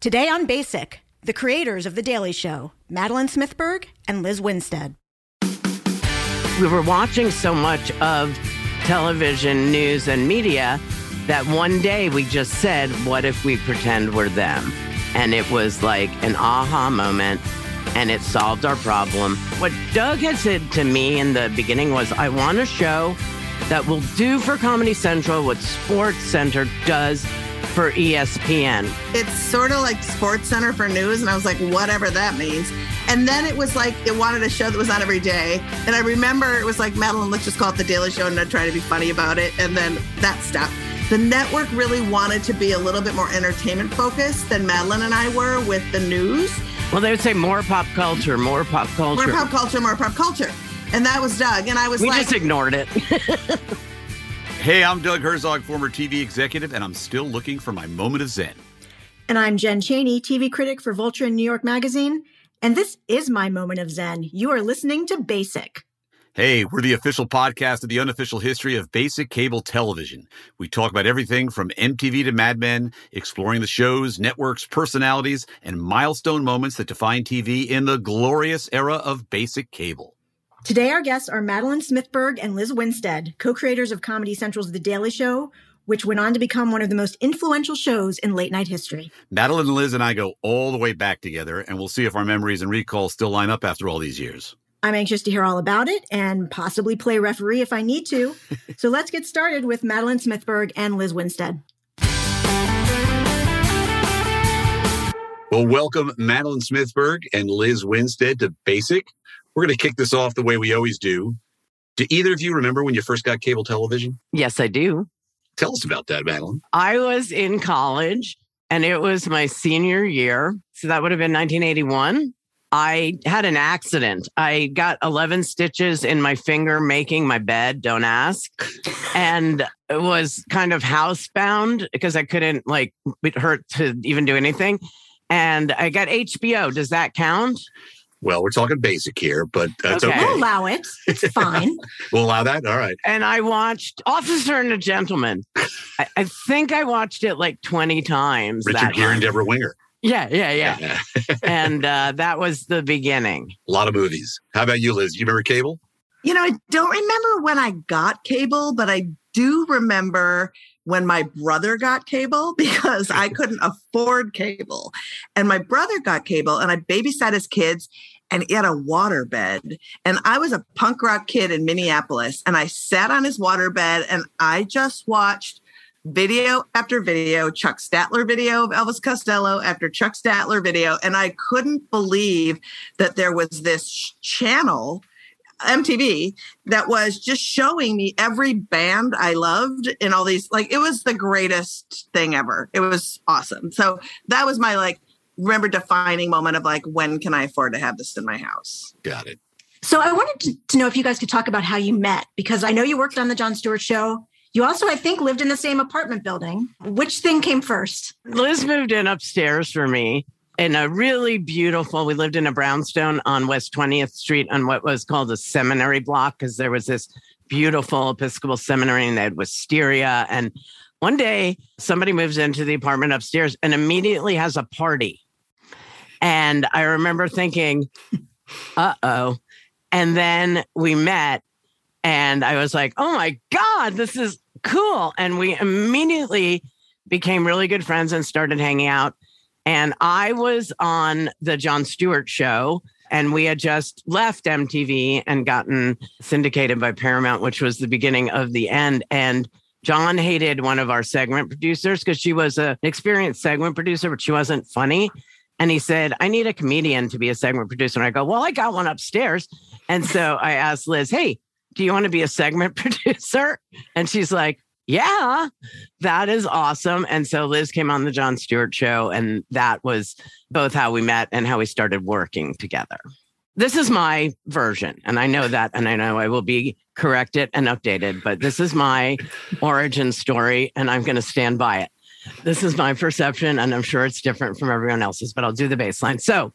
Today on Basic, the creators of The Daily Show, Madeleine Smithberg and Lizz Winstead. We were watching so much of television, news, and media that one day we just said, What if we pretend we're them? And it was like an aha moment and it solved our problem. What Doug had said to me in the beginning was, I want a show that will do for Comedy Central what SportsCenter does for ESPN. It's sort of like SportsCenter for news, and I was like, whatever that means. And then it was like it wanted a show that was on every day. And I remember it was like, Madeleine, let's just call it the Daily Show and not try to be funny about it. And then that stopped. The network really wanted to be a little bit more entertainment focused than Madeleine and I were with the news. Well, they would say more pop culture, more pop culture. More pop culture, more pop culture. And that was Doug. And I was we like, just ignored it. Hey, I'm Doug Herzog, former TV executive, and I'm still looking for my moment of zen. And I'm Jen Chaney, TV critic for Vulture and New York Magazine. And this is my moment of zen. You are listening to Basic. Hey, we're the official podcast of the unofficial history of basic cable television. We talk about everything from MTV to Mad Men, exploring the shows, networks, personalities, and milestone moments that define TV in the glorious era of basic cable. Today, our guests are Madeleine Smithberg and Lizz Winstead, co creators of Comedy Central's The Daily Show, which went on to become one of the most influential shows in late night history. Madeleine Lizz and I go all the way back together, and we'll see if our memories and recalls still line up after all these years. I'm anxious to hear all about it and possibly play referee if I need to. so let's get started with Madeleine Smithberg and Lizz Winstead. Well, welcome Madeleine Smithberg and Lizz Winstead to Basic. We're going to kick this off the way we always do. Do either of you remember when you first got cable television? yes, I do. Tell us about that, Madeleine. I was in college and it was my senior year. So that would have been 1981. I had an accident. I got 11 stitches in my finger making my bed, don't ask. And it was kind of housebound because I couldn't, like, it hurt to even do anything. And I got HBO. Does that count? Well, we're talking basic here, but that's Okay. okay. We'll allow it. It's fine. We'll allow that. All right. And I watched Officer and a Gentleman. I, I think I watched it like 20 times. Richard Gere and. Debra Winger. Yeah, yeah, yeah. and uh, that was the beginning. A lot of movies. How about you, Lizz? You remember cable? You know, I don't remember when I got cable, but I do remember when my brother got cable because I couldn't afford cable. And my brother got cable and I babysat his kids and he had a water bed. And I was a punk rock kid in Minneapolis and I sat on his water bed and I just watched video after video, Chuck Statler video of Elvis Costello after Chuck Statler video. And I couldn't believe that there was this channel MTV that was just showing me every band I loved in all these like it was the greatest thing ever. It was awesome. So that was my like remember defining moment of like when can I afford to have this in my house? Got it. So I wanted to, to know if you guys could talk about how you met because I know you worked on the Jon Stewart show. You also, I think, lived in the same apartment building. Which thing came first? Liz moved in upstairs for me in a really beautiful, we lived in a brownstone on West 20th Street on what was called a seminary block because there was this beautiful Episcopal seminary and they had wisteria. And one day somebody moves into the apartment upstairs and immediately has a party. And I remember thinking, uh oh. And then we met and I was like, oh my God, this is cool. And we immediately became really good friends and started hanging out. And I was on the Jon Stewart show, and we had just left MTV and gotten syndicated by Paramount, which was the beginning of the end. And Jon hated one of our segment producers because she was an experienced segment producer, but she wasn't funny. And he said, I need a comedian to be a segment producer. And I go, Well, I got one upstairs. And so I asked Lizz, Hey, do you want to be a segment producer? And she's like, Yeah, that is awesome. And so Lizz came on the Jon Stewart show, and that was both how we met and how we started working together. This is my version, and I know that, and I know I will be corrected and updated, but this is my origin story, and I'm going to stand by it. This is my perception, and I'm sure it's different from everyone else's, but I'll do the baseline. So,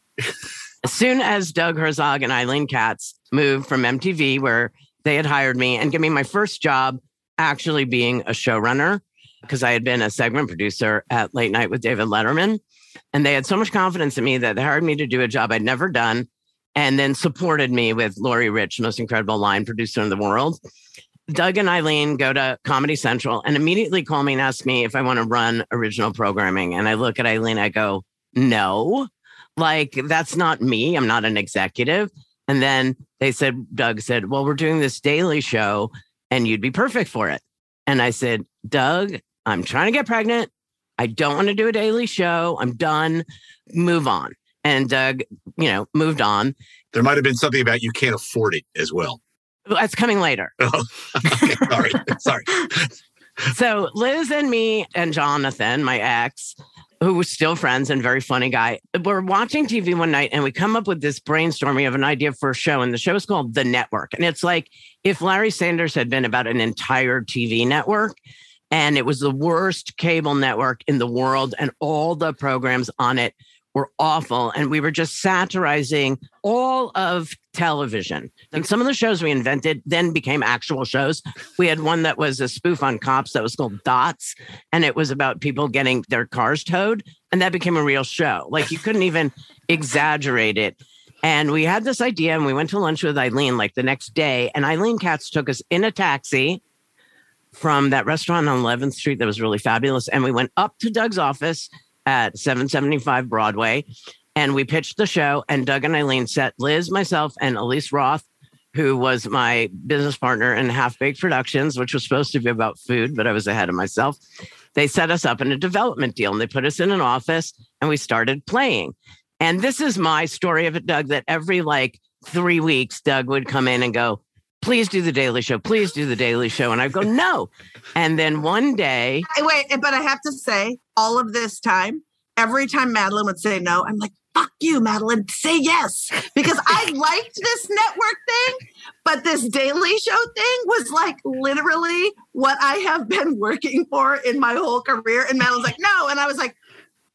as soon as Doug Herzog and Eileen Katz moved from MTV, where they had hired me and gave me my first job actually being a showrunner, because I had been a segment producer at Late Night with David Letterman. And they had so much confidence in me that they hired me to do a job I'd never done and then supported me with Lori Rich, most incredible line producer in the world. Doug and Eileen go to Comedy Central and immediately call me and ask me if I want to run original programming. And I look at Eileen, I go, no, like that's not me. I'm not an executive. And then they said, Doug said, well, we're doing this daily show and you'd be perfect for it. And I said, Doug, I'm trying to get pregnant. I don't want to do a daily show. I'm done. Move on. And Doug, you know, moved on. There might have been something about you can't afford it as well. That's coming later. Oh, okay, sorry. sorry. So Lizz and me and Jonathan, my ex, who was still friends and very funny guy, we're watching TV one night and we come up with this brainstorming of an idea for a show. And the show is called The Network. And it's like if Larry Sanders had been about an entire TV network and it was the worst cable network in the world and all the programs on it were awful. And we were just satirizing all of television. And some of the shows we invented then became actual shows. We had one that was a spoof on cops that was called Dots, and it was about people getting their cars towed. And that became a real show. Like you couldn't even exaggerate it. And we had this idea, and we went to lunch with Eileen like the next day. And Eileen Katz took us in a taxi from that restaurant on 11th Street that was really fabulous. And we went up to Doug's office at 775 Broadway. And we pitched the show, and Doug and Eileen set Lizz, myself, and Elise Roth, who was my business partner in Half Baked Productions, which was supposed to be about food, but I was ahead of myself. They set us up in a development deal and they put us in an office and we started playing. And this is my story of it, Doug, that every like three weeks, Doug would come in and go, please do the Daily Show. Please do the Daily Show. And I go, no. And then one day. Wait, but I have to say, all of this time, every time Madeleine would say no, I'm like, fuck you, Madeleine, say yes. Because I liked this network thing, but this Daily Show thing was like literally what I have been working for in my whole career. And Madeleine's like, no. And I was like,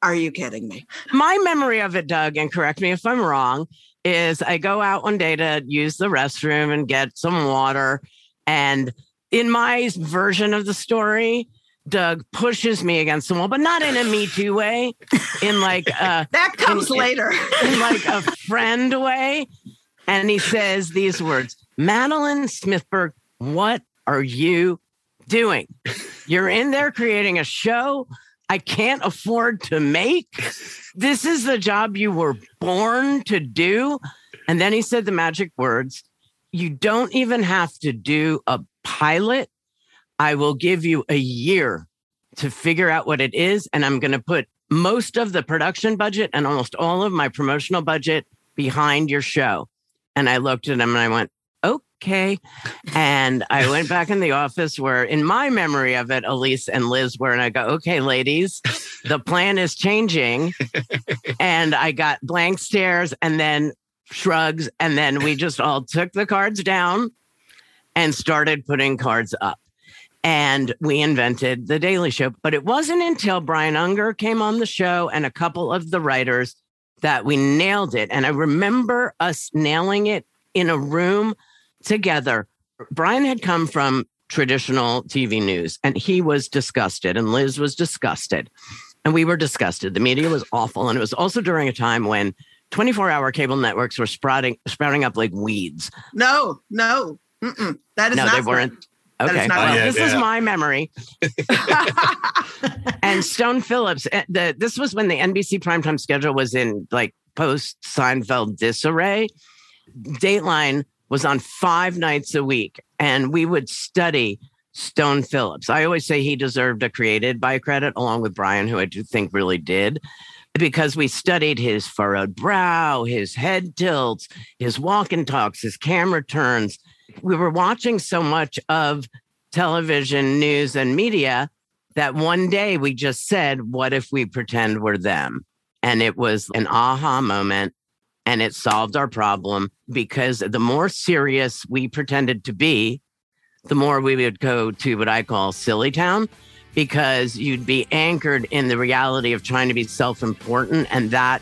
are you kidding me? My memory of it, Doug, and correct me if I'm wrong, is I go out one day to use the restroom and get some water. And in my version of the story, Doug pushes me against the wall, but not in a Me Too way, in like uh, that comes in, later, in like a friend way. And he says these words, Madeleine Smithberg, what are you doing? You're in there creating a show I can't afford to make. This is the job you were born to do. And then he said the magic words You don't even have to do a pilot. I will give you a year to figure out what it is. And I'm going to put most of the production budget and almost all of my promotional budget behind your show. And I looked at him and I went, okay. And I went back in the office where, in my memory of it, Elise and Lizz were, and I go, okay, ladies, the plan is changing. and I got blank stares and then shrugs. And then we just all took the cards down and started putting cards up. And we invented the Daily Show. But it wasn't until Brian Unger came on the show and a couple of the writers that we nailed it. And I remember us nailing it in a room together. Brian had come from traditional TV news and he was disgusted, and Lizz was disgusted. And we were disgusted. The media was awful. And it was also during a time when 24 hour cable networks were sprouting, sprouting up like weeds. No, no. Mm-mm. That is no, not they weren't. Okay, not well, yeah, this yeah. is my memory. and Stone Phillips, eh, the, this was when the NBC primetime schedule was in like post Seinfeld disarray. Dateline was on five nights a week, and we would study Stone Phillips. I always say he deserved a created by credit, along with Brian, who I do think really did, because we studied his furrowed brow, his head tilts, his walk and talks, his camera turns. We were watching so much of television, news, and media that one day we just said, What if we pretend we're them? And it was an aha moment and it solved our problem because the more serious we pretended to be, the more we would go to what I call silly town because you'd be anchored in the reality of trying to be self important. And that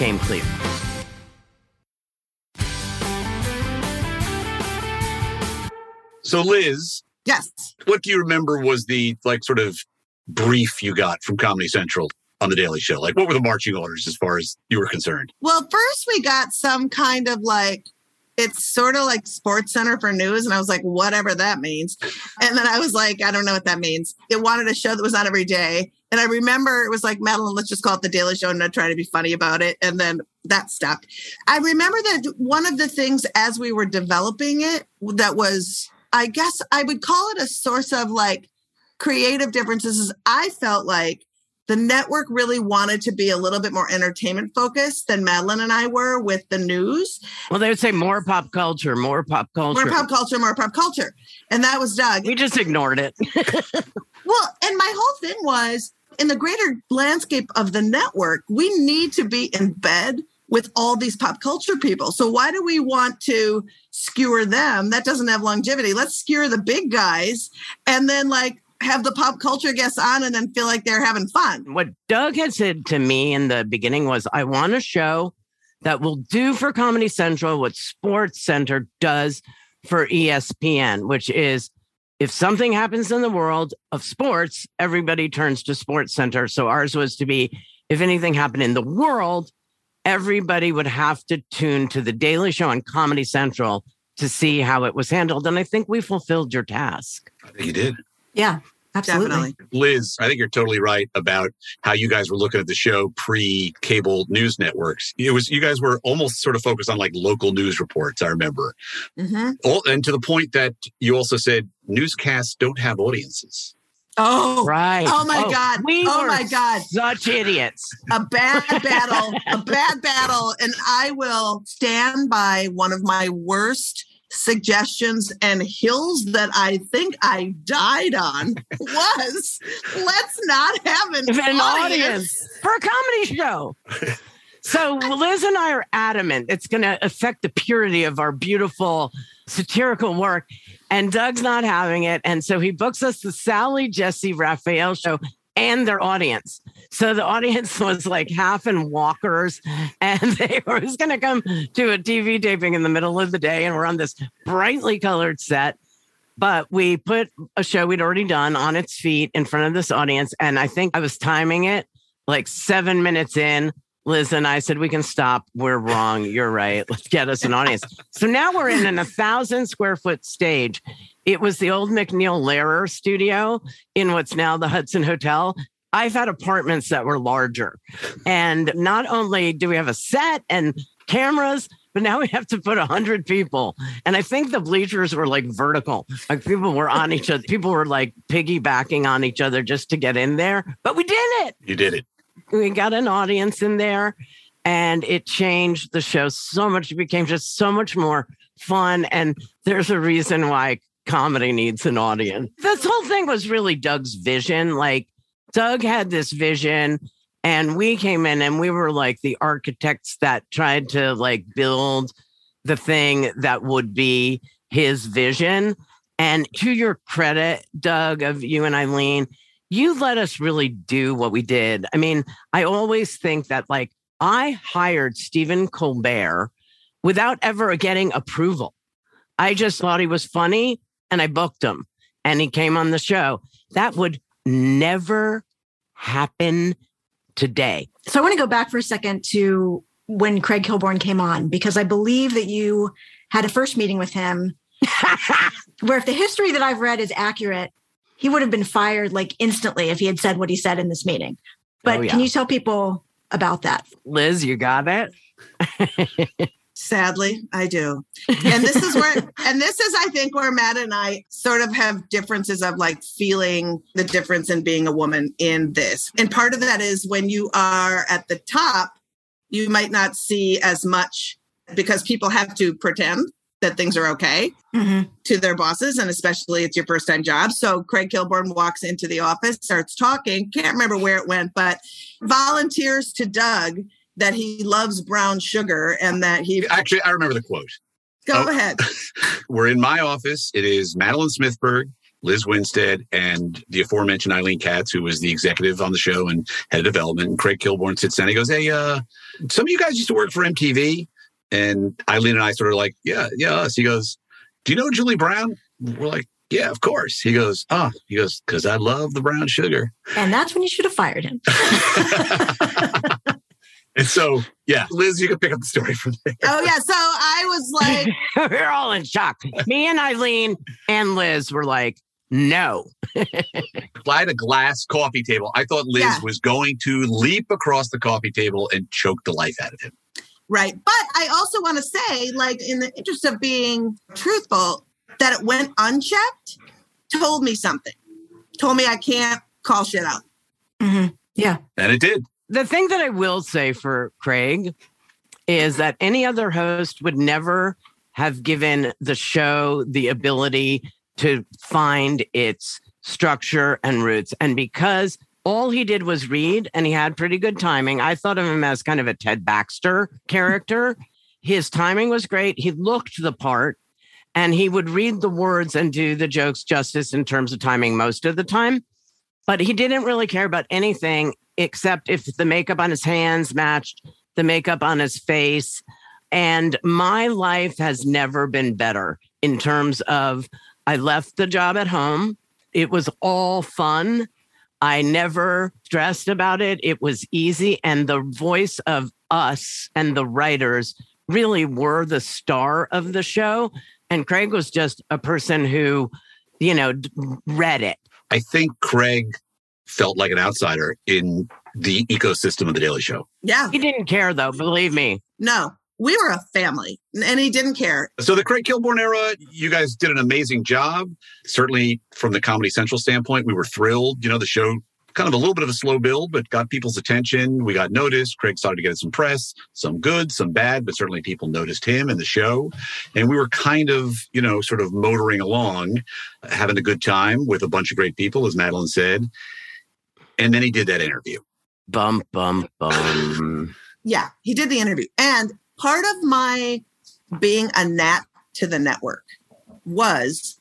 Came clear. So, Lizz, Yes. what do you remember was the like sort of brief you got from Comedy Central on the Daily Show? Like, what were the marching orders as far as you were concerned? Well, first we got some kind of like it's sort of like SportsCenter for news, and I was like, whatever that means. And then I was like, I don't know what that means. It wanted a show that was on every day, and I remember it was like Madeleine, let's just call it the Daily Show, and not try to be funny about it. And then that stuck. I remember that one of the things as we were developing it that was, I guess, I would call it a source of like creative differences. Is I felt like the network really wanted to be a little bit more entertainment focused than Madeleine and I were with the news. Well, they would say more pop culture, more pop culture. More pop culture, more pop culture. And that was Doug. we just ignored it. Well, and my whole thing was in the greater landscape of the network, we need to be in bed with all these pop culture people. So why do we want to skewer them? That doesn't have longevity. Let's skewer the big guys and then like have the pop culture guests on and then feel like they're having fun. what Doug had said to me in the beginning was, I want a show that will do for Comedy Central what SportsCenter does for ESPN, which is if something happens in the world of sports, everybody turns to SportsCenter. So ours was to be if anything happened in the world, everybody would have to tune to the Daily Show on Comedy Central to see how it was handled. And I think we fulfilled your task. I think you did. Yeah, absolutely. Definitely. Lizz, I think you're totally right about how you guys were looking at the show pre cable news networks. It was you guys were almost sort of focused on like local news reports, I remember. Mhm. All, and to the point that you also said newscasts don't have audiences. Oh, Right. Oh my God. We Oh were my God. Such idiots. a bad battle, a bad battle. And I will stand by one of my worst suggestions and hills that I think I died on was let's not have an, an audience. audience for a comedy show. So Lizz and I are adamant it's going to affect the purity of our beautiful satirical work. And Doug's not having it. And so he books us the Sally Jessy Raphael show and their audience. So the audience was like half in walkers and they were was going to come to a TV taping in the middle of the day. And we're on this brightly colored set. But we put a show we'd already done on its feet in front of this audience. And I think I was timing it like seven minutes in. Lizz and I said, We can stop. We're wrong. You're right. Let's get us an audience. so now we're in an, a thousand square foot stage. It was the old MacNeil Lehrer studio in what's now the Hudson Hotel. I've had apartments that were larger. And not only do we have a set and cameras, but now we have to put 100 people. And I think the bleachers were like vertical. Like people were on each other. People were like piggybacking on each other just to get in there. But we did it. You did it. We got an audience in there and it changed the show so much. It became just so much more fun. And there's a reason why comedy needs an audience. This whole thing was really Doug's vision. Like Doug had this vision And we came in and we were like the architects that tried to like build the thing that would be his vision. And to your credit, Doug, of you and Eileen, you let us really do what we did. I mean, I always think that like I hired Stephen Colbert without ever getting approval. I just thought he was funny and I booked him and he came on the show. That would never happen today. So I want to go back for a second to when Craig Kilborn came on, because I believe that you had a first meeting with him where if the history that I've read is accurate, he would have been fired like instantly if he had said what he said in this meeting. But Oh, yeah. can you tell people about that? Lizz, you got it? Sadly, I do. And this is where, and this is, I think, where Matt and I sort of have differences of like feeling the difference in being a woman in this. And part of that is when you are at the top, you might not see as much because people have to pretend that things are okay Mm-hmm. to their bosses, and especially it's your first time job. So Craig Kilborn walks into the office, starts talking, can't remember where it went, but volunteers to Doug that he loves brown sugar and that he Actually, I remember the quote. go Oh. ahead. We're in my office. It is Madeleine Smithberg, Lizz Winstead, and the aforementioned Eileen Katz, who was the executive on the show and head of development. And Craig Kilborn sits down. He goes, Hey, uh, some of you guys used to work for MTV. And Eileen and I sort of like, Yeah, yeah, us. He goes, Do you know Julie Brown? We're like, Yeah, of course. He goes, Oh, he goes, Because I love the brown sugar. And that's when you should have fired him. and so, yeah, Lizz, you can pick up the story from there. Oh yeah. So I was like, We're all in shock. Me and Eileen and Lizz were like, no. I had a glass coffee table. I thought Lizz Yeah. was going to leap across the coffee table and choke the life out of him. right. But I also want to say, like, in the interest of being truthful, that it went unchecked told me something. Told me I can't call shit out. hmm Yeah. And it did. The thing that I will say for Craig is that any other host would never have given the show the ability to find its structure and roots. And because all he did was read and he had pretty good timing, I thought of him as kind of a Ted Baxter character. His timing was great. He looked the part and he would read the words and do the jokes justice in terms of timing most of the time. But he didn't really care about anything except if the makeup on his hands matched the makeup on his face. And my life has never been better in terms of I left the job at home. It was all fun. I never stressed about it. It was easy. And the voice of us and the writers really were the star of the show. And Craig was just a person who, you know, read it. I think Craig felt like an outsider in the ecosystem of the Daily Show. Yeah. He didn't care though, believe me. No, we were a family and he didn't care. So the Craig Kilborn era, you guys did an amazing job. Certainly from the Comedy Central standpoint, we were thrilled. You know, the show kind of a little bit of a slow build, but got people's attention. We got noticed. Craig started to get some press, some good, some bad, but certainly people noticed him and the show. And we were kind of, you know, sort of motoring along, having a good time with a bunch of great people, as Madeleine said. And then he did that interview. Bum, bum, bum. Yeah, he did the interview. And part of my being a gnat to the network was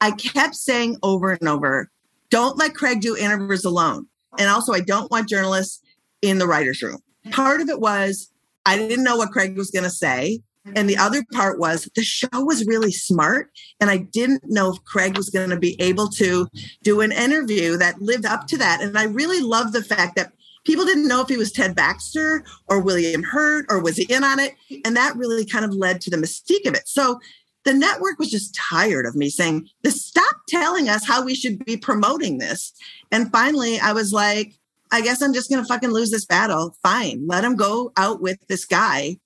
I kept saying over and over, don't let Craig do interviews alone. And also, I don't want journalists in the writer's room. Part of it was I didn't know what Craig was going to say. And the other part was the show was really smart. And I didn't know if Craig was going to be able to do an interview that lived up to that. And I really love the fact that people didn't know if he was Ted Baxter or William Hurt or was he in on it. And that really kind of led to the mystique of it. So the network was just tired of me saying, stop telling us how we should be promoting this. And finally, I was like, I guess I'm just going to fucking lose this battle. Fine. Let him go out with this guy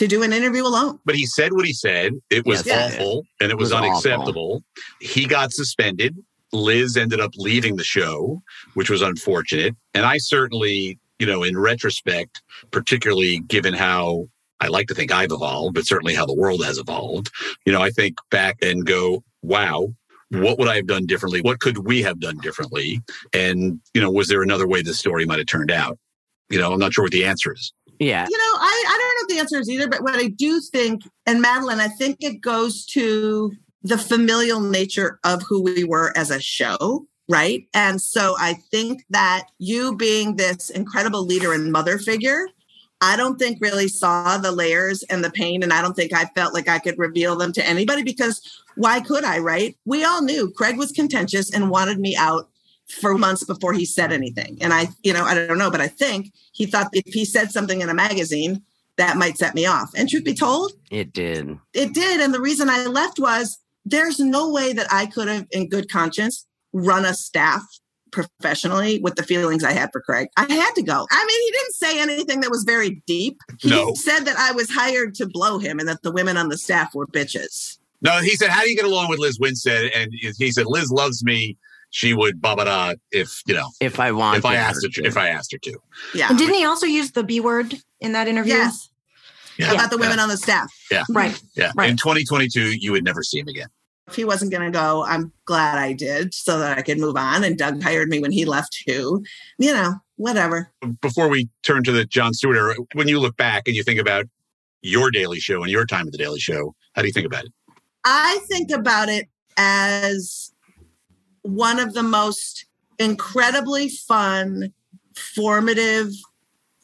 to do an interview alone. But he said what he said. It was Yes, he did. awful and it was, It was awful. unacceptable. He got suspended. Lizz ended up leaving the show, which was unfortunate. And I certainly, you know, in retrospect, particularly given how I like to think I've evolved, but certainly how the world has evolved, you know, I think back and go, wow, what would I have done differently? What could we have done differently? And, you know, was there another way this story might have turned out? You know, I'm not sure what the answer is. Yeah. You know, I, I don't know if the answer is either, but what I do think, and Madeleine, I think it goes to the familial nature of who we were as a show, right? And so I think that you being this incredible leader and mother figure, I don't think really saw the layers and the pain. And I don't think I felt like I could reveal them to anybody because why could I, right? We all knew Craig was contentious and wanted me out for months before he said anything. And I, you know, I don't know, but I think he thought if he said something in a magazine, that might set me off. And truth be told, It did. it did. And the reason I left was there's no way that I could have, in good conscience, run a staff professionally with the feelings I had for Craig. I had to go. I mean, he didn't say anything that was very deep. He No. said that I was hired to blow him and that the women on the staff were bitches. No, he said, "How do you get along with Lizz Winstead?" And he said, "Lizz loves me. She would blah blah blah if you know If I want if I asked her her to, to. if I asked her to." Yeah. And didn't he also use the B word in that interview? Yes. Yeah, About the women on the staff. Yeah. Right. yeah. Right. In 2022, you would never see him again. If he wasn't going to go, I'm glad I did so that I could move on. And Doug hired me when he left too. You know, whatever. Before we turn to the Jon Stewart era, when you look back and you think about your Daily Show and your time at the Daily Show, how do you think about it? I think about it as one of the most incredibly fun, formative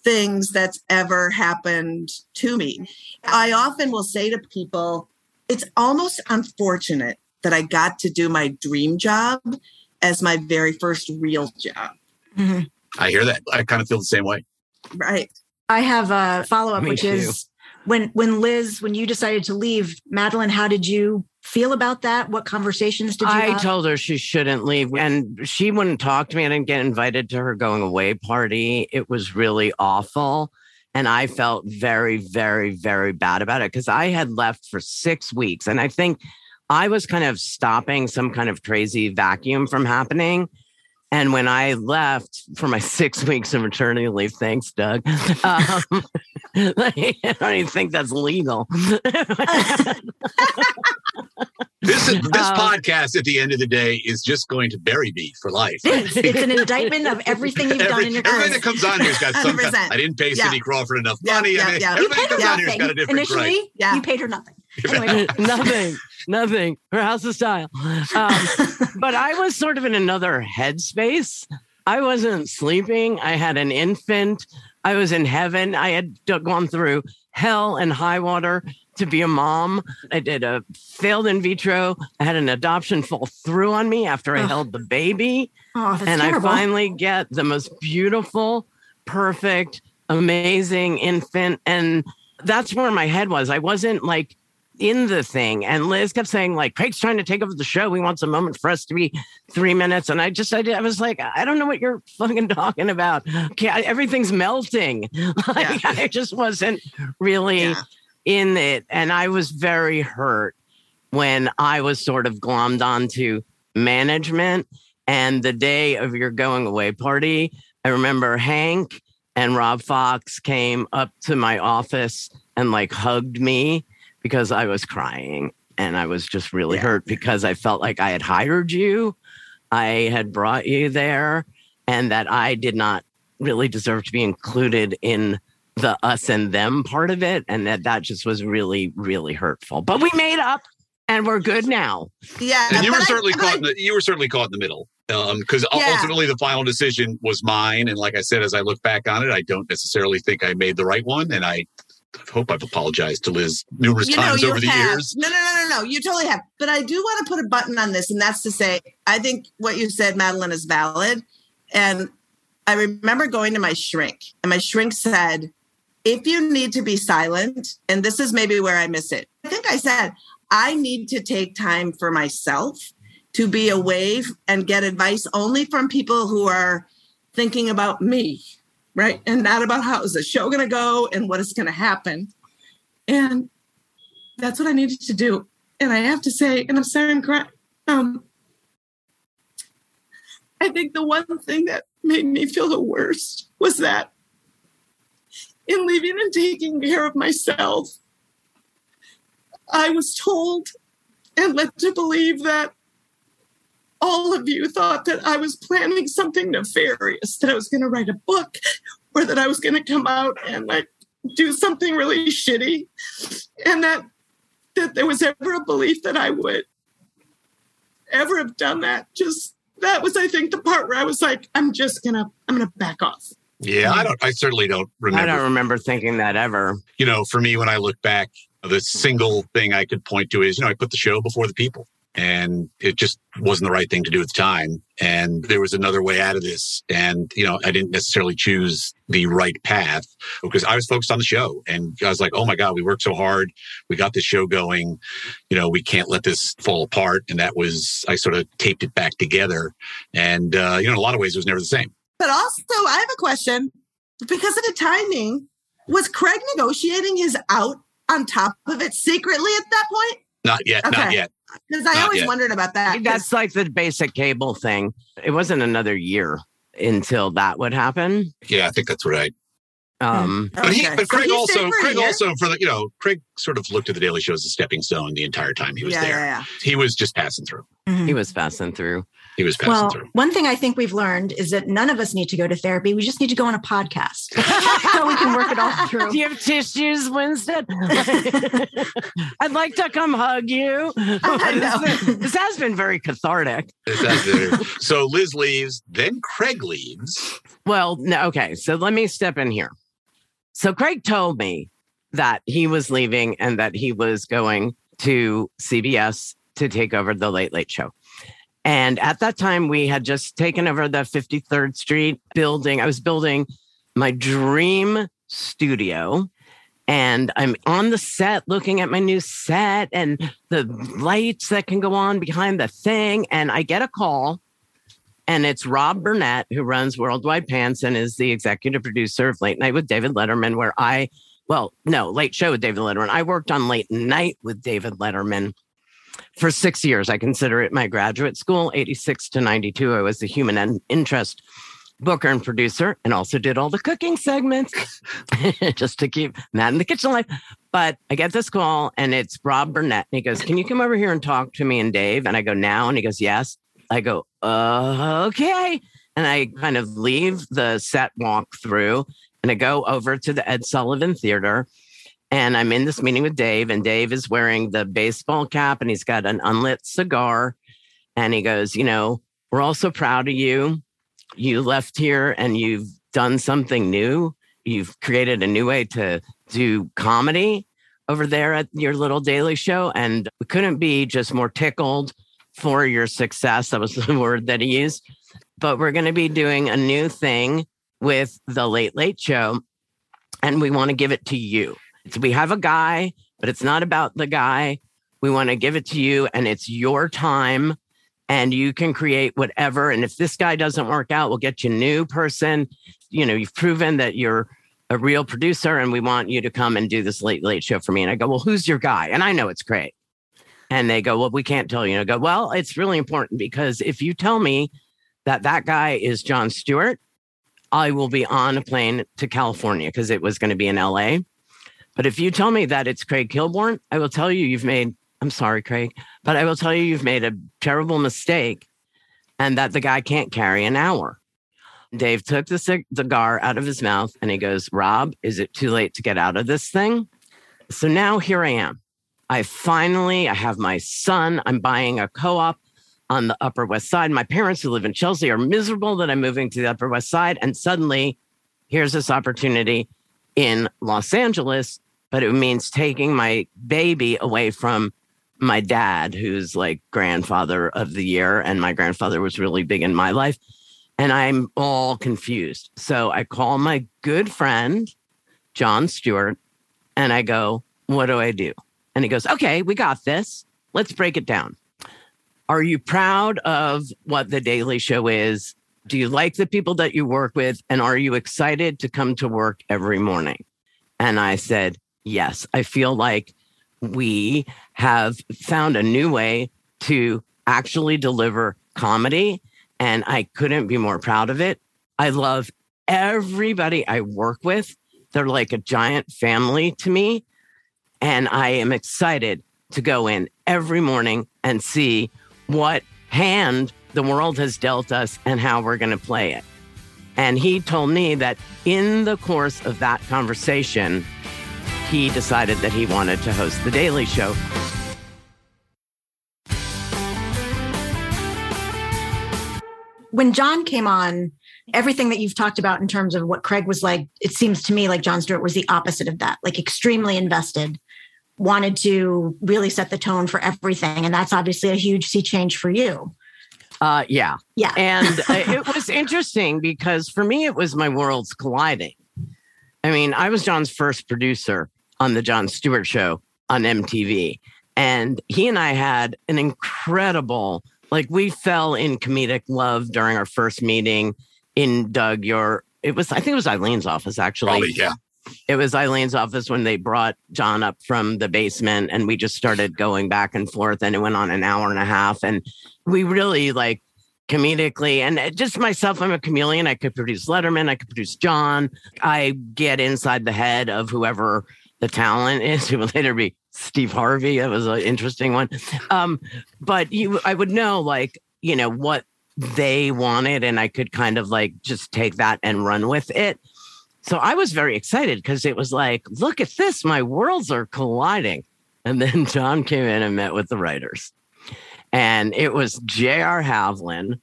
things that's ever happened to me. I often will say to people, it's almost unfortunate that I got to do my dream job as my very first real job. Mhm. I hear that. I kind of feel the same way. Right. I have a follow up, which too. is when when Lizz, when you decided to leave, Madeleine, how did you feel about that? What conversations did you I have? told her she shouldn't leave, and she wouldn't talk to me. I didn't get invited to her going away party. It was really awful. And I felt very, very, very bad about it because I had left for six weeks. And I think I was kind of stopping some kind of crazy vacuum from happening. And when I left for my six weeks of maternity leave, thanks, Doug. Um, I don't even think that's legal. This is, this Um, podcast at the end of the day is just going to bury me for life. it's, it's an indictment of everything you've done in your everybody career. that comes on here's got some. kind- 100%. I didn't pay Yeah. Cindy Crawford enough money. yeah, I mean, yeah. You everybody paid that her comes on here's nothing got a different initially. gripe. Yeah. You paid her nothing. Anyway, nothing, nothing. Her house of style. Um, but I was sort of in another headspace. I wasn't sleeping. I had an infant. I was in heaven. I had gone through hell and high water to be a mom. I did a failed in vitro. I had an adoption fall through on me after I Ugh. held the baby. oh, and terrible. I finally get the most beautiful, perfect, amazing infant. And that's where my head was. I wasn't like in the thing. And Lizz kept saying, like, Craig's trying to take over the show. He wants a moment for us to be three minutes. And I just, I, did, I was like, I don't know what you're fucking talking about. Okay, I- everything's melting. Like, I just wasn't really Yeah. in it. And I was very hurt when I was sort of glommed onto management. And the day of your going away party, I remember Hank and Rob Fox came up to my office and like hugged me because I was crying. And I was just really Yeah. hurt because I felt like I had hired you, I had brought you there, and that I did not really deserve to be included in the us and them part of it. And that that just was really, really hurtful. But we made up and we're good now. Yeah. And you were but I- certainly caught. I- In the, you were certainly caught in the middle. Um, because Yeah. ultimately the final decision was mine, and like I said, as I look back on it, I don't necessarily think I made the right one, and I hope I've apologized to Lizz numerous you know, times over the have. years. No, no, no, no, no. You totally have. But I do want to put a button on this, and that's to say, I think what you said, Madeleine, is valid. And I remember going to my shrink, and my shrink said, if you need to be silent, and this is maybe where I miss it, I think I said, I need to take time for myself to be away and get advice only from people who are thinking about me, right? And not about how is the show going to go and what is going to happen. And that's what I needed to do. And I have to say, and I'm sorry I'm crying. Um, I think the one thing that made me feel the worst was that in leaving and taking care of myself, I was told and led to believe that all of you thought that I was planning something nefarious, that I was going to write a book or that I was going to come out and like do something really shitty and that that there was ever a belief that I would ever have done that just that was I think the part where I was like I'm just going to I'm going to back off. Yeah, I don't I certainly don't remember. I don't remember thinking that ever. You know, for me when I look back, the single thing I could point to is, you know, I put the show before the people and it just wasn't the right thing to do at the time. And there was another way out of this. And you know i didn't necessarily choose the right path because i was focused on the show. And i was like oh my god we worked so hard. We got this show going. You know we can't let this fall apart. And that was i sort of taped it back together. And uh, you know in a lot of ways it was never the same. But also i have a question. Because of the timing was craig negotiating his out on top of it secretly at that point? Not yet okay. not yet because I Not always yet. wondered about that. That's like the basic cable thing. It wasn't another year until that would happen. Yeah, I think that's right. Um, but, he, but Craig so also, Craig also for the, you know, Craig sort of looked at the Daily Show as a stepping stone the entire time he was yeah, there. Yeah, yeah. He was just passing through. Mm-hmm. He was passing through. He was passing well, through. One thing I think we've learned is that none of us need to go to therapy. We just need to go on a podcast so we can work it all through. Do you have tissues, Winstead? I'd like to come hug you. this has been very cathartic. So Lizz leaves, then Craig leaves. Well, no, okay. So let me step in here. So Craig told me that he was leaving and that he was going to CBS to take over the Late Late Show. And at that time, we had just taken over the 53rd Street building. I was building my dream studio. And I'm on the set looking at my new set and the lights that can go on behind the thing. And I get a call, and it's Rob Burnett, who runs Worldwide Pants and is the executive producer of Late Night with David Letterman, where I, well, no, Late Show with David Letterman. I worked on Late Night with David Letterman for six years. I consider it my graduate school, 86 to 92. I was the human interest booker and producer and also did all the cooking segments just to keep Matt in the kitchen life. But I get this call and it's Rob Burnett. And he goes, Can you come over here and talk to me and Dave? And I go, Now? And he goes, Yes. I go, uh, Okay. And I kind of leave the set walk through and I go over to the Ed Sullivan Theater and I'm in this meeting with Dave, and Dave is wearing the baseball cap and he's got an unlit cigar. And he goes, You know, we're all so proud of you. You left here and you've done something new. You've created a new way to do comedy over there at your little daily show. And we couldn't be just more tickled for your success. That was the word that he used. But we're going to be doing a new thing with the Late Late Show. And we want to give it to you we have a guy, but it's not about the guy. We want to give it to you, and it's your time, and you can create whatever. And if this guy doesn't work out, we'll get you a new person. You know, you've proven that you're a real producer, and we want you to come and do this late late show for me. And I go, well, who's your guy? And I know it's great. And they go, well, we can't tell you. And I go, well, it's really important because if you tell me that that guy is Jon Stewart, I will be on a plane to California because it was going to be in LA. But if you tell me that it's Craig Kilborn, I will tell you you've made, I'm sorry, Craig, but I will tell you you've made a terrible mistake and that the guy can't carry an hour. Dave took the cigar out of his mouth and he goes, Rob, is it too late to get out of this thing? So now here I am. I finally, I have my son. I'm buying a co-op on the Upper West Side. My parents who live in Chelsea are miserable that I'm moving to the Upper West Side. And suddenly here's this opportunity in Los Angeles but it means taking my baby away from my dad, who's like grandfather of the year. And my grandfather was really big in my life. And I'm all confused. So I call my good friend, Jon Stewart, and I go, What do I do? And he goes, Okay, we got this. Let's break it down. Are you proud of what the Daily Show is? Do you like the people that you work with? And are you excited to come to work every morning? And I said, yes, I feel like we have found a new way to actually deliver comedy. And I couldn't be more proud of it. I love everybody I work with. They're like a giant family to me. And I am excited to go in every morning and see what hand the world has dealt us and how we're going to play it. And he told me that in the course of that conversation, he decided that he wanted to host The Daily Show. When Jon came on, everything that you've talked about in terms of what Craig was like, it seems to me like Jon Stewart was the opposite of that, like extremely invested, wanted to really set the tone for everything. And that's obviously a huge sea change for you. Uh, yeah. Yeah. And uh, it was interesting because for me, it was my worlds colliding. I mean, I was Jon's first producer on the Jon Stewart show on MTV. And he and I had an incredible, like, we fell in comedic love during our first meeting in Doug, your, it was, I think it was Eileen's office actually. Probably, yeah. It was Eileen's office when they brought Jon up from the basement and we just started going back and forth and it went on an hour and a half. And we really like comedically and uh, just myself, I'm a chameleon. I could produce Letterman, I could produce Jon I get inside the head of whoever the talent is. It will later be Steve Harvey. That was an interesting one. Um, but you, I would know like, you know, what they wanted and I could kind of like just take that and run with it. So I was very excited because it was like, look at this, my worlds are colliding. And then Jon came in and met with the writers. And it was J.R. Havlin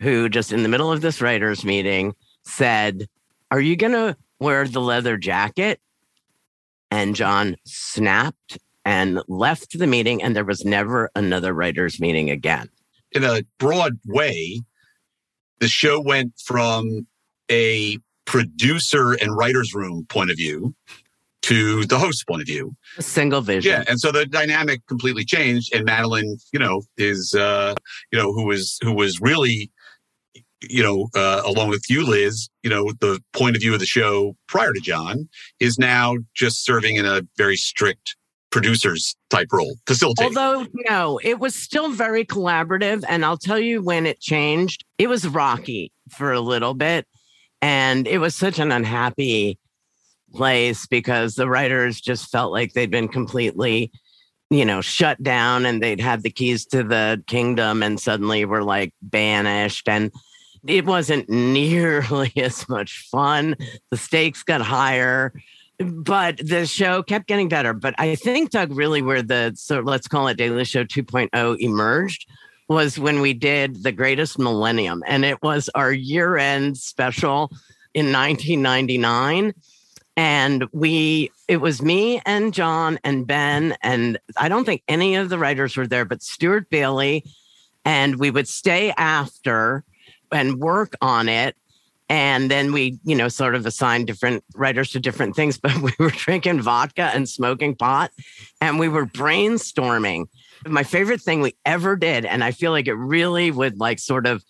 who, just in the middle of this writers' meeting, said, Are you going to wear the leather jacket? And Jon snapped and left the meeting, and there was never another writers' meeting again. In a broad way, the show went from a producer and writer's room point of view to the host point of view. A single vision. Yeah, and so the dynamic completely changed. And Madeleine, you know, is uh, you know who was who was really, you know, uh, along with you, Lizz, you know, the point of view of the show prior to Jon is now just serving in a very strict producers type role. Although no, it was still very collaborative, and I'll tell you when it changed. It was rocky for a little bit, and it was such an unhappy place because the writers just felt like they'd been completely you know shut down and they'd had the keys to the kingdom and suddenly were like banished and it wasn't nearly as much fun. The stakes got higher but the show kept getting better. But i think doug really where the so let's call it daily show 2.0 emerged was when we did the greatest millennium and it was our year end special in 1999 and we it was me and Jon and ben and i don't think any of the writers were there but stuart bailey and we would stay after and work on it. And then we you know sort of assigned different writers to different things but we were drinking vodka and smoking pot and we were brainstorming. My favorite thing we ever did and i feel like it really would like sort of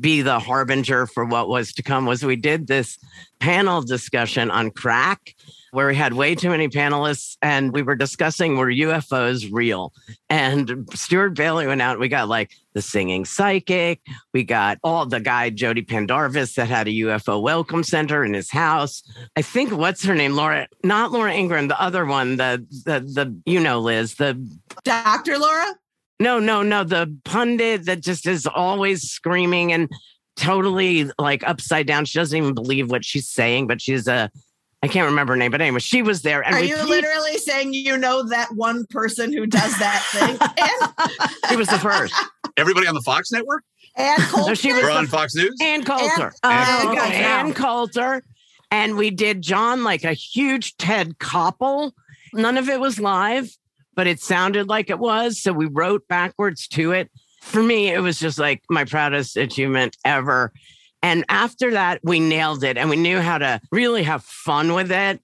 be the harbinger for what was to come was we did this panel discussion on crack where we had way too many panelists and we were discussing were UFOs real. And Stuart Bailey went out. We got like the singing psychic. We got all the guy Jody Pendarvis that had a UFO welcome center in his house. I think what's her name, Laura? Not Laura Ingraham, the other one, the the the you know Lizz, the Dr. Laura. No, no, no. The pundit that just is always screaming and totally like upside down. She doesn't even believe what she's saying, but she's a I can't remember her name, but anyway, she was there. And Are repeat- you literally saying you know that one person who does that thing? and- she was the first. Everybody on the Fox network? Ann Coulter. No, she was on Fox News? Ann Coulter. And, uh, and Coulter. And we did Jon like a huge Ted Koppel. None of it was live, but it sounded like it was. So we wrote backwards to it. For me, it was just like my proudest achievement ever. And after that, we nailed it and we knew how to really have fun with it.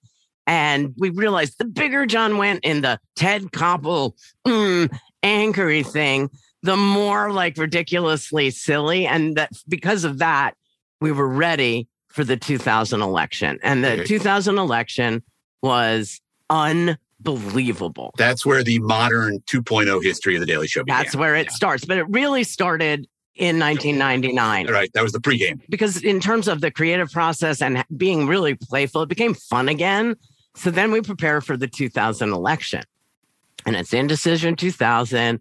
And we realized the bigger Jon went in the Ted Koppel mm, anchory thing, the more like ridiculously silly. And that because of that, we were ready for the 2000 election. And the 2000 election was unbelievable. That's where the modern 2.0 history of the Daily Show began. That's where it yeah. starts. But it really started in 1999. Right. That was the pregame. Because in terms of the creative process and being really playful, it became fun again. So then we prepare for the 2000 election. And it's Indecision 2000.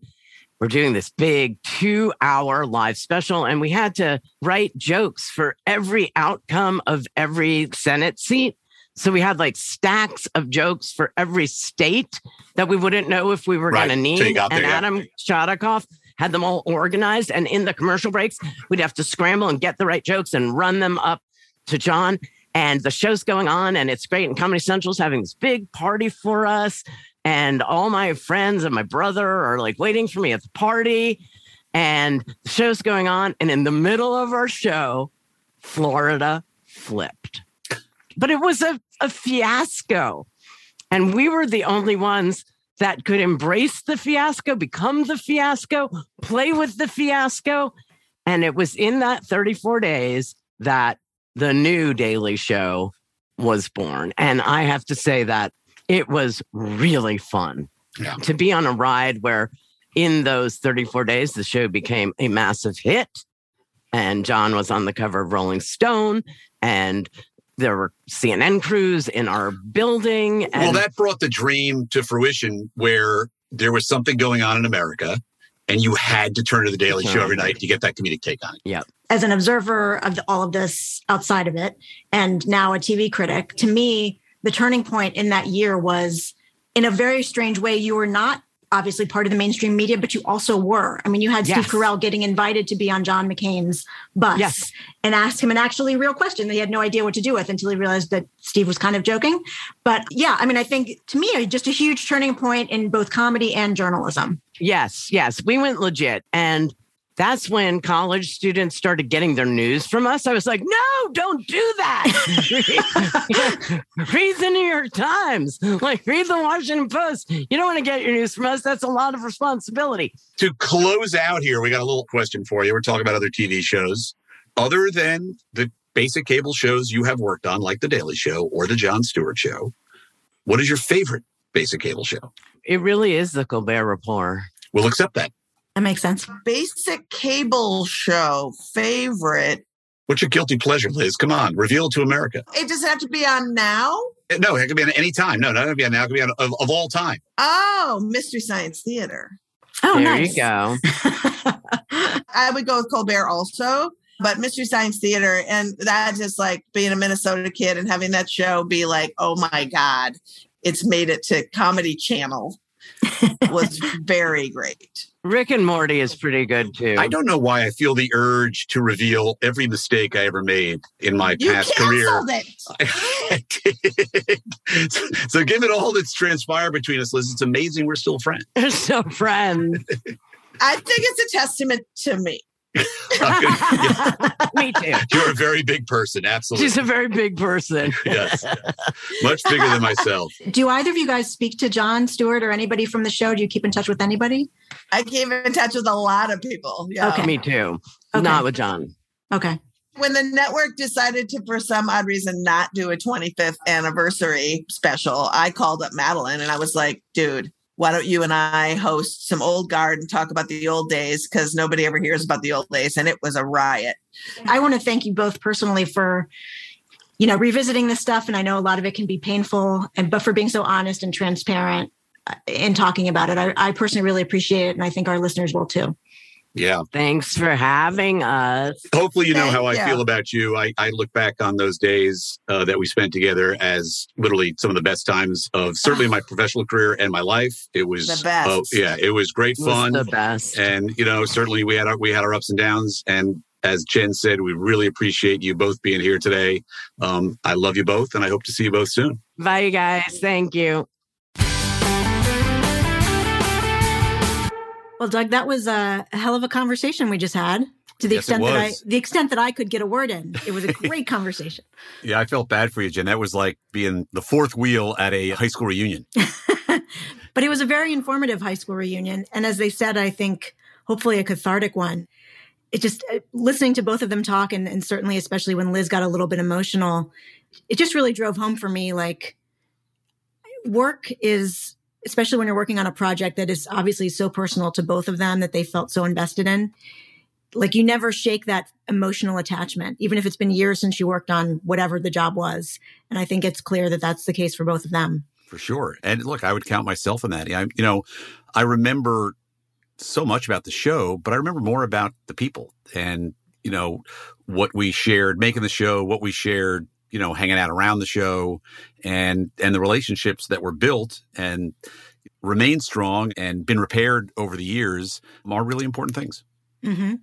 we're doing this big two hour live special, and we had to write jokes for every outcome of every Senate seat. So we had like stacks of jokes for every state that we wouldn't know if we were Right. going to So need. there, and yeah. Adam Chodikoff had them all organized. And in the commercial breaks, we'd have to scramble and get the right jokes and run them up to Jon. And the show's going on, and it's great. And Comedy Central's having this big party for us. And all my friends and my brother are like waiting for me at the party. And the show's going on. And in the middle of our show, Florida flipped. But it was a, a fiasco. And we were the only ones that could embrace the fiasco, become the fiasco, play with the fiasco. And it was in that 34 days that the new Daily Show was born. And I have to say that it was really fun Yeah. to be on a ride where in those 34 days, the show became a massive hit. And Jon was on the cover of Rolling Stone, and there were CNN crews in our building. And well, that brought the dream to fruition where there was something going on in America and you had to turn to the Daily Show every night to get that comedic take on it. Yeah. As an observer of the, all of this outside of it and now a TV critic, to me, the turning point in that year was in a very strange way. You were not obviously part of the mainstream media, but you also were. I mean, you had Steve Yes. Carell getting invited to be on John McCain's bus Yes. and ask him an actually real question that he had no idea what to do with until he realized that Steve was kind of joking. But yeah, I mean, I think to me, just a huge turning point in both comedy and journalism. Yes, yes, we went legit. And that's when college students started getting their news from us. I was like, no, don't do that. read the New York Times, like read the Washington Post. You don't want to get your news from us. That's a lot of responsibility. To close out here, we got a little question for you. We're talking about other TV shows. Other than the basic cable shows you have worked on, like The Daily Show or The Jon Stewart Show, what is your favorite basic cable show? It really is the Colbert Report. We'll accept that. That makes sense. Basic cable show favorite. What's your guilty pleasure, Lizz? Come on, reveal it to America. It doesn't have to be on now. Eh, No, it could be on any time. No, not gonna be on now. It could be on of, of all time. Oh, Mystery Science Theater. Oh, there nice. you go. I would go with Colbert also, but Mystery Science Theater, and that just like being a Minnesota kid and having that show be like, oh my God, it's made it to Comedy Channel was very great. Rick and Morty is pretty good too. I don't know why I feel the urge to reveal every mistake I ever made in my You past career. it. I did. So, so given all that's transpired between us, Lizz, it's amazing we're still friends. They're so friends. I think it's a testament to me. Me too. You're a very big person, absolutely. She's a very big person. yes, much bigger than myself. Do either of you guys speak to Jon Stewart or anybody from the show? Do you keep in touch with anybody? I keep in touch with a lot of people. Yeah. Okay. Me too. Okay. Not with Jon. Okay. when the network decided to, for some odd reason, not do a 25th anniversary special, I called up Madeleine and I was like, dude, why don't you and I host some old guard and talk about the old days? Because nobody ever hears about the old days. And it was a riot. I want to thank you both personally for, you know, revisiting this stuff. And I know a lot of it can be painful, and but for being so honest and transparent uh, in talking about it. I, I personally really appreciate it. And I think our listeners will too. Yeah. Thanks for having us. Hopefully, you know Thank how I you. feel about you. I, I look back on those days uh, that we spent together as literally some of the best times of certainly my professional career and my life. It was The best. Oh, yeah, it was great It was fun. the best. and you know certainly we had our we had our ups and downs and as jen said we really appreciate you both being here today um, i love you both and i hope to see you both soon Bye, you guys. Thank you. Well, Doug, that was a hell of a conversation we just had. To the Yes, extent that I, the extent that I could get a word in, it was a great conversation. Yeah, I felt bad for you, Jen. That was like being the fourth wheel at a high school reunion. but it was a very informative high school reunion. And as they said, I think hopefully a cathartic one. It just uh, listening to both of them talk, and, and certainly, especially when Lizz got a little bit emotional, it just really drove home for me like work is, especially when you're working on a project that is obviously so personal to both of them that they felt so invested in. Like you never shake that emotional attachment, even if it's been years since you worked on whatever the job was. And I think it's clear that that's the case for both of them. For sure. And look, I would count myself in that. I, you know, I remember so much about the show, but I remember more about the people and, you know, what we shared making the show, what we shared, you know, hanging out around the show and and the relationships that were built and remain strong and been repaired over the years are really important things. Mm-hmm.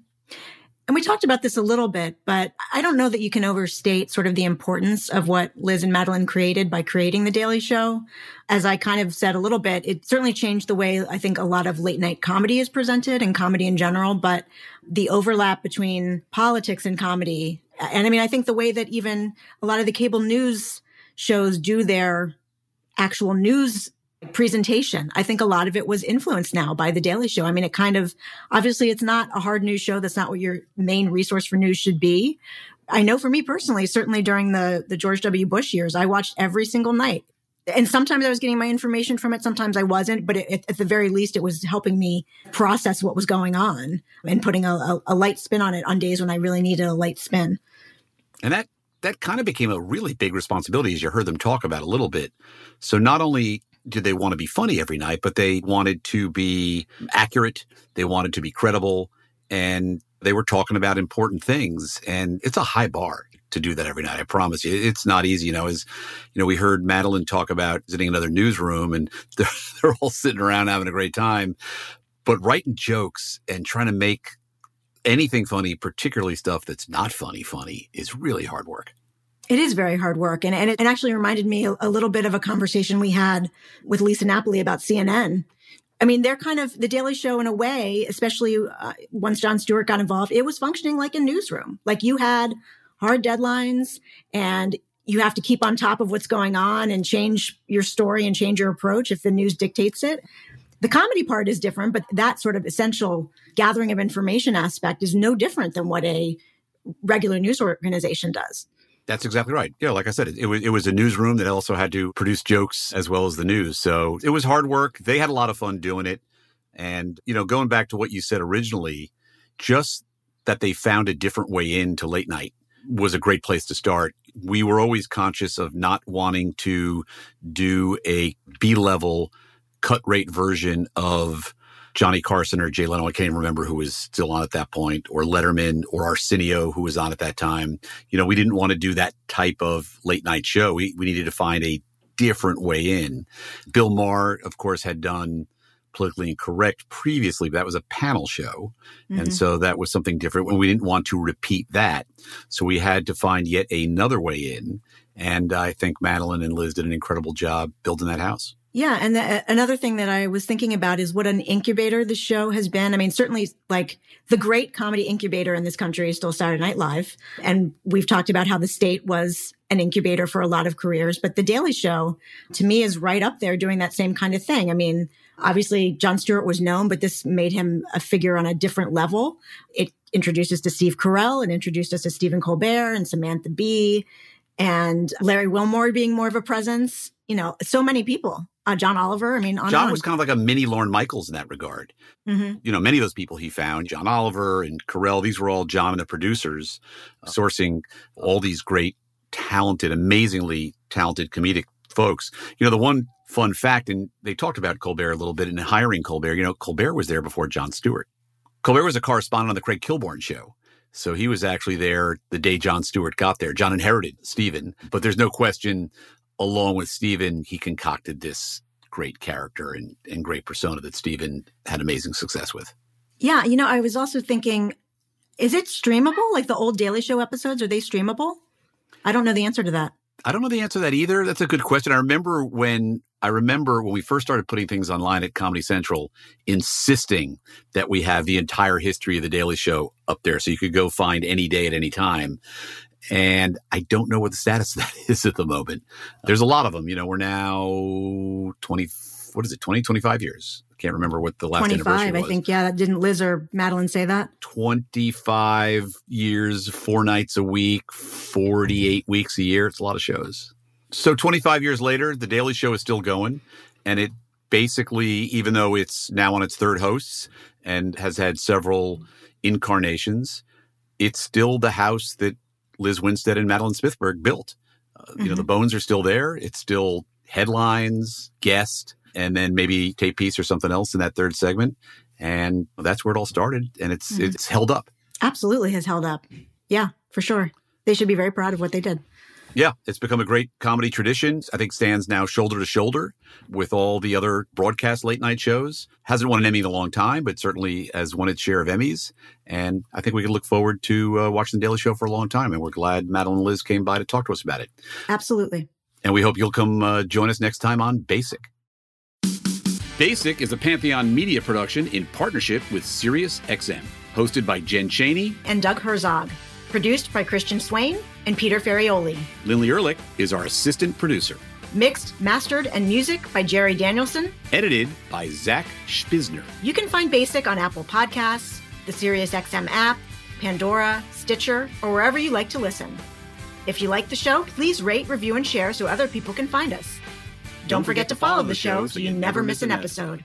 And we talked about this a little bit, but I don't know that you can overstate sort of the importance of what Lizz and Madeleine created by creating The Daily Show. As I kind of said a little bit, it certainly changed the way I think a lot of late night comedy is presented and comedy in general, but the overlap between politics and comedy. And I mean, I think the way that even a lot of the cable news shows do their actual news presentation. I think a lot of it was influenced now by the Daily Show. I mean, it kind of obviously it's not a hard news show. That's not what your main resource for news should be. I know for me personally, certainly during the the George W. Bush years, I watched every single night. And sometimes I was getting my information from it, sometimes I wasn't, but it, at the very least, it was helping me process what was going on and putting a, a, a light spin on it on days when I really needed a light spin. And that that kind of became a really big responsibility as you heard them talk about a little bit. So not only did they want to be funny every night, but they wanted to be accurate. They wanted to be credible and they were talking about important things. And it's a high bar to do that every night. I promise you, it's not easy. You know, as you know, we heard Madeleine talk about sitting in another newsroom and they're, they're all sitting around having a great time, but writing jokes and trying to make anything funny, particularly stuff that's not funny, funny is really hard work. It is very hard work. And, and it, actually reminded me a, little bit of a conversation we had with Lisa Napoli about CNN. I mean, they're kind of the Daily Show in a way, especially uh, once Jon Stewart got involved, it was functioning like a newsroom. Like you had hard deadlines and you have to keep on top of what's going on and change your story and change your approach if the news dictates it. The comedy part is different, but that sort of essential gathering of information aspect is no different than what a regular news organization does. That's exactly right. Yeah, like I said, it, it, was it was a newsroom that also had to produce jokes as well as the news. So it was hard work. They had a lot of fun doing it. And, you know, going back to what you said originally, just that they found a different way into late night was a great place to start. We were always conscious of not wanting to do a B level cut rate version of Johnny Carson or Jay Leno. I can't even remember who was still on at that point, or Letterman or Arsenio, who was on at that time. You know, we didn't want to do that type of late night show. We, we needed to find a different way in. Bill Maher, of course, had done politically incorrect previously, but that was a panel show. Mm-hmm. And so that was something different when we didn't want to repeat that. So we had to find yet another way in. And I think Madeleine and Lizz did an incredible job building that house. Yeah. And the, another thing that I was thinking about is what an incubator the show has been. I mean, certainly like the great comedy incubator in this country is still Saturday Night Live. And we've talked about how the state was an incubator for a lot of careers, but the Daily Show to me is right up there doing that same kind of thing. I mean, obviously Jon Stewart was known, but this made him a figure on a different level. It introduced us to Steve Carell and introduced us to Stephen Colbert and Samantha Bee and Larry Wilmore being more of a presence. You know, so many people uh, John Oliver. I mean, Jon was kind of like a mini Lorne Michaels in that regard. Mm-hmm. You know, many of those people he found, John Oliver and Carell, these were all Jon and the producers uh, sourcing all these great, talented, amazingly talented comedic folks. You know, the one fun fact, and they talked about Colbert a little bit in hiring Colbert. You know, Colbert was there before Jon Stewart. Colbert was a correspondent on the Craig Kilborn show. So he was actually there the day Jon Stewart got there. Jon inherited Stephen, but there's no question along with Stephen, he concocted this great character and, and great persona that Stephen had amazing success with. Yeah, you know, I was also thinking, is it streamable? Like the old Daily Show episodes, are they streamable? I don't know the answer to that. I don't know the answer to that either. That's a good question. I remember when I remember when we first started putting things online at Comedy Central, insisting that we have the entire history of the Daily Show up there, so you could go find any day at any time. And I don't know what the status of that is at the moment. There's a lot of them. You know, we're now 20, what is it, 20, 25 years. I can't remember what the last 25, I think. Yeah. That didn't Lizz or Madeleine say that? 25 years, four nights a week, 48 weeks a year. It's a lot of shows. So 25 years later, The Daily Show is still going. And it basically, even though it's now on its third hosts and has had several incarnations, it's still the house that Lizz Winstead and Madeleine Smithberg built. Uh, mm-hmm. You know, the mm-hmm. bones are still there. It's still headlines, guest, and then maybe tape piece or something else in that third segment. And that's where it all started. And it's, mm-hmm. it's held up. Absolutely has held up. Yeah, for sure. They should be very proud of what they did. Yeah, it's become a great comedy tradition. I think stands now shoulder to shoulder with all the other broadcast late night shows. Hasn't won an Emmy in a long time, but certainly has won its share of Emmys. And I think we can look forward to uh, watching The Daily Show for a long time. And we're glad Madeleine Lizz came by to talk to us about it. Absolutely. And we hope you'll come uh, join us next time on Basic. Basic is a Pantheon media production in partnership with SiriusXM, hosted by Jen Chaney and Doug Herzog. Produced by Christian Swain and Peter Ferrioli. Lindley Ehrlich is our assistant producer. Mixed, mastered, and music by Jerry Danielson. Edited by Zach Spisner. You can find Basic on Apple Podcasts, the SiriusXM app, Pandora, Stitcher, or wherever you like to listen. If you like the show, please rate, review, and share so other people can find us. Don't, Don't forget, forget, to follow, follow the show so you never miss an episode.